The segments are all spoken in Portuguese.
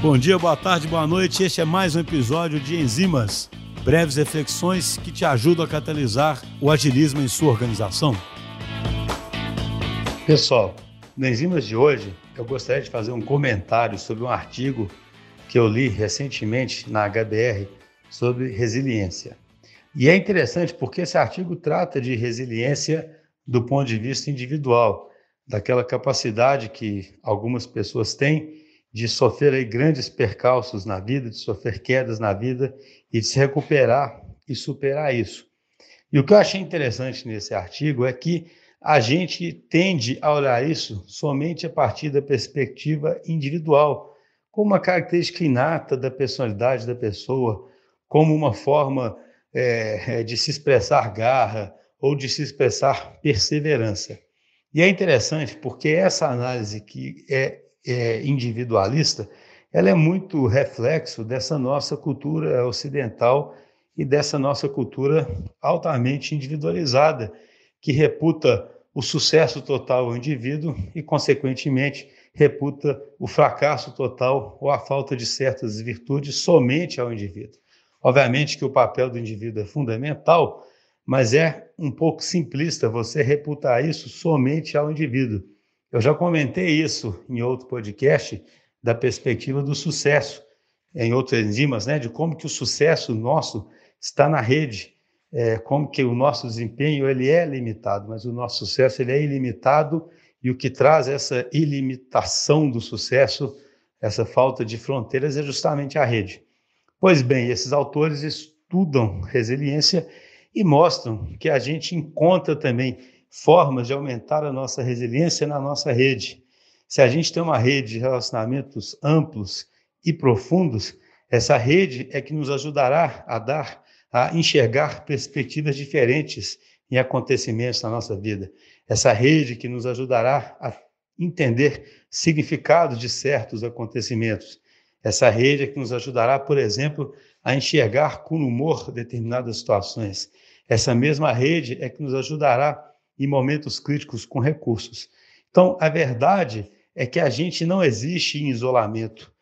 Bom dia, boa tarde, boa noite. Este é mais um episódio de Enzimas, breves reflexões que te ajudam a catalisar o agilismo em sua organização. Pessoal, no Enzimas de hoje, eu gostaria de fazer um comentário sobre um artigo que eu li recentemente na HBR sobre resiliência. E é interessante porque esse artigo trata de resiliência do ponto de vista individual, daquela capacidade que algumas pessoas têm de sofrer aí grandes percalços na vida, de sofrer quedas na vida e de se recuperar e superar isso. E o que eu achei interessante nesse artigo é que a gente tende a olhar isso somente a partir da perspectiva individual, como uma característica inata da personalidade da pessoa, como uma forma é, de se expressar garra ou de se expressar perseverança. E é interessante porque essa análise que é é, individualista, ela é muito reflexo dessa nossa cultura ocidental e dessa nossa cultura altamente individualizada, que reputa o sucesso total ao indivíduo e, consequentemente, reputa o fracasso total ou a falta de certas virtudes somente ao indivíduo. Obviamente que o papel do indivíduo é fundamental, mas é um pouco simplista você reputar isso somente ao indivíduo. Eu já comentei isso em outro podcast da perspectiva do sucesso, em outras enzimas, né, de como que o sucesso nosso está na rede, é, como que o nosso desempenho ele é limitado, mas o nosso sucesso ele é ilimitado e o que traz essa ilimitação do sucesso, essa falta de fronteiras é justamente a rede. Pois bem, esses autores estudam resiliência e mostram que a gente encontra também formas de aumentar a nossa resiliência na nossa rede. Se a gente tem uma rede de relacionamentos amplos e profundos, essa rede é que nos ajudará a dar, a enxergar perspectivas diferentes em acontecimentos na nossa vida. Essa rede que nos ajudará a entender significados de certos acontecimentos. Essa rede é que nos ajudará, por exemplo, a enxergar com humor determinadas situações. Essa mesma rede é que nos ajudará em momentos críticos com recursos. Então, a verdade é que a gente não existe em isolamento.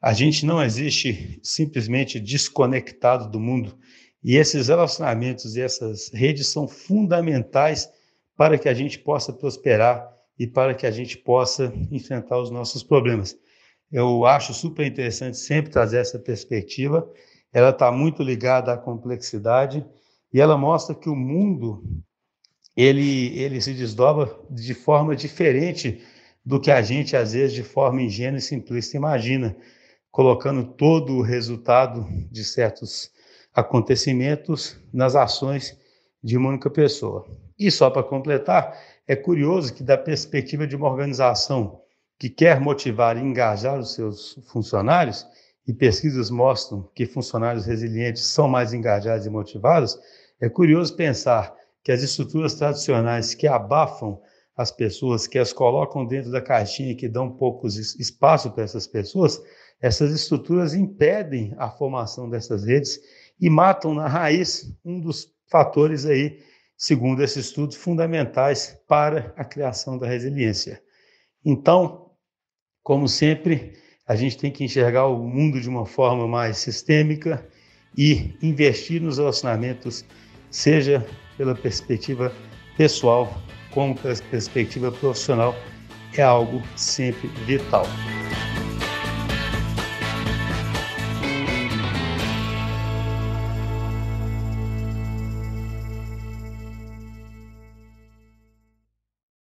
A gente não existe simplesmente desconectado do mundo. E esses relacionamentos e essas redes são fundamentais para que a gente possa prosperar e para que a gente possa enfrentar os nossos problemas. Eu acho super interessante sempre trazer essa perspectiva. Ela está muito ligada à complexidade e ela mostra que o mundo ele, ele se desdobra de forma diferente do que a gente, às vezes, de forma ingênua e simplista, imagina, colocando todo o resultado de certos acontecimentos nas ações de uma única pessoa. E só para completar, é curioso que, da perspectiva de uma organização que quer motivar e engajar os seus funcionários, e pesquisas mostram que funcionários resilientes são mais engajados e motivados, é curioso pensar que as estruturas tradicionais que abafam as pessoas, que as colocam dentro da caixinha que dão pouco espaço para essas pessoas, essas estruturas impedem a formação dessas redes e matam na raiz um dos fatores aí, segundo esse estudo, fundamentais para a criação da resiliência. Então, como sempre, a gente tem que enxergar o mundo de uma forma mais sistêmica e investir nos relacionamentos, seja pela perspectiva pessoal como pela perspectiva profissional é algo sempre vital.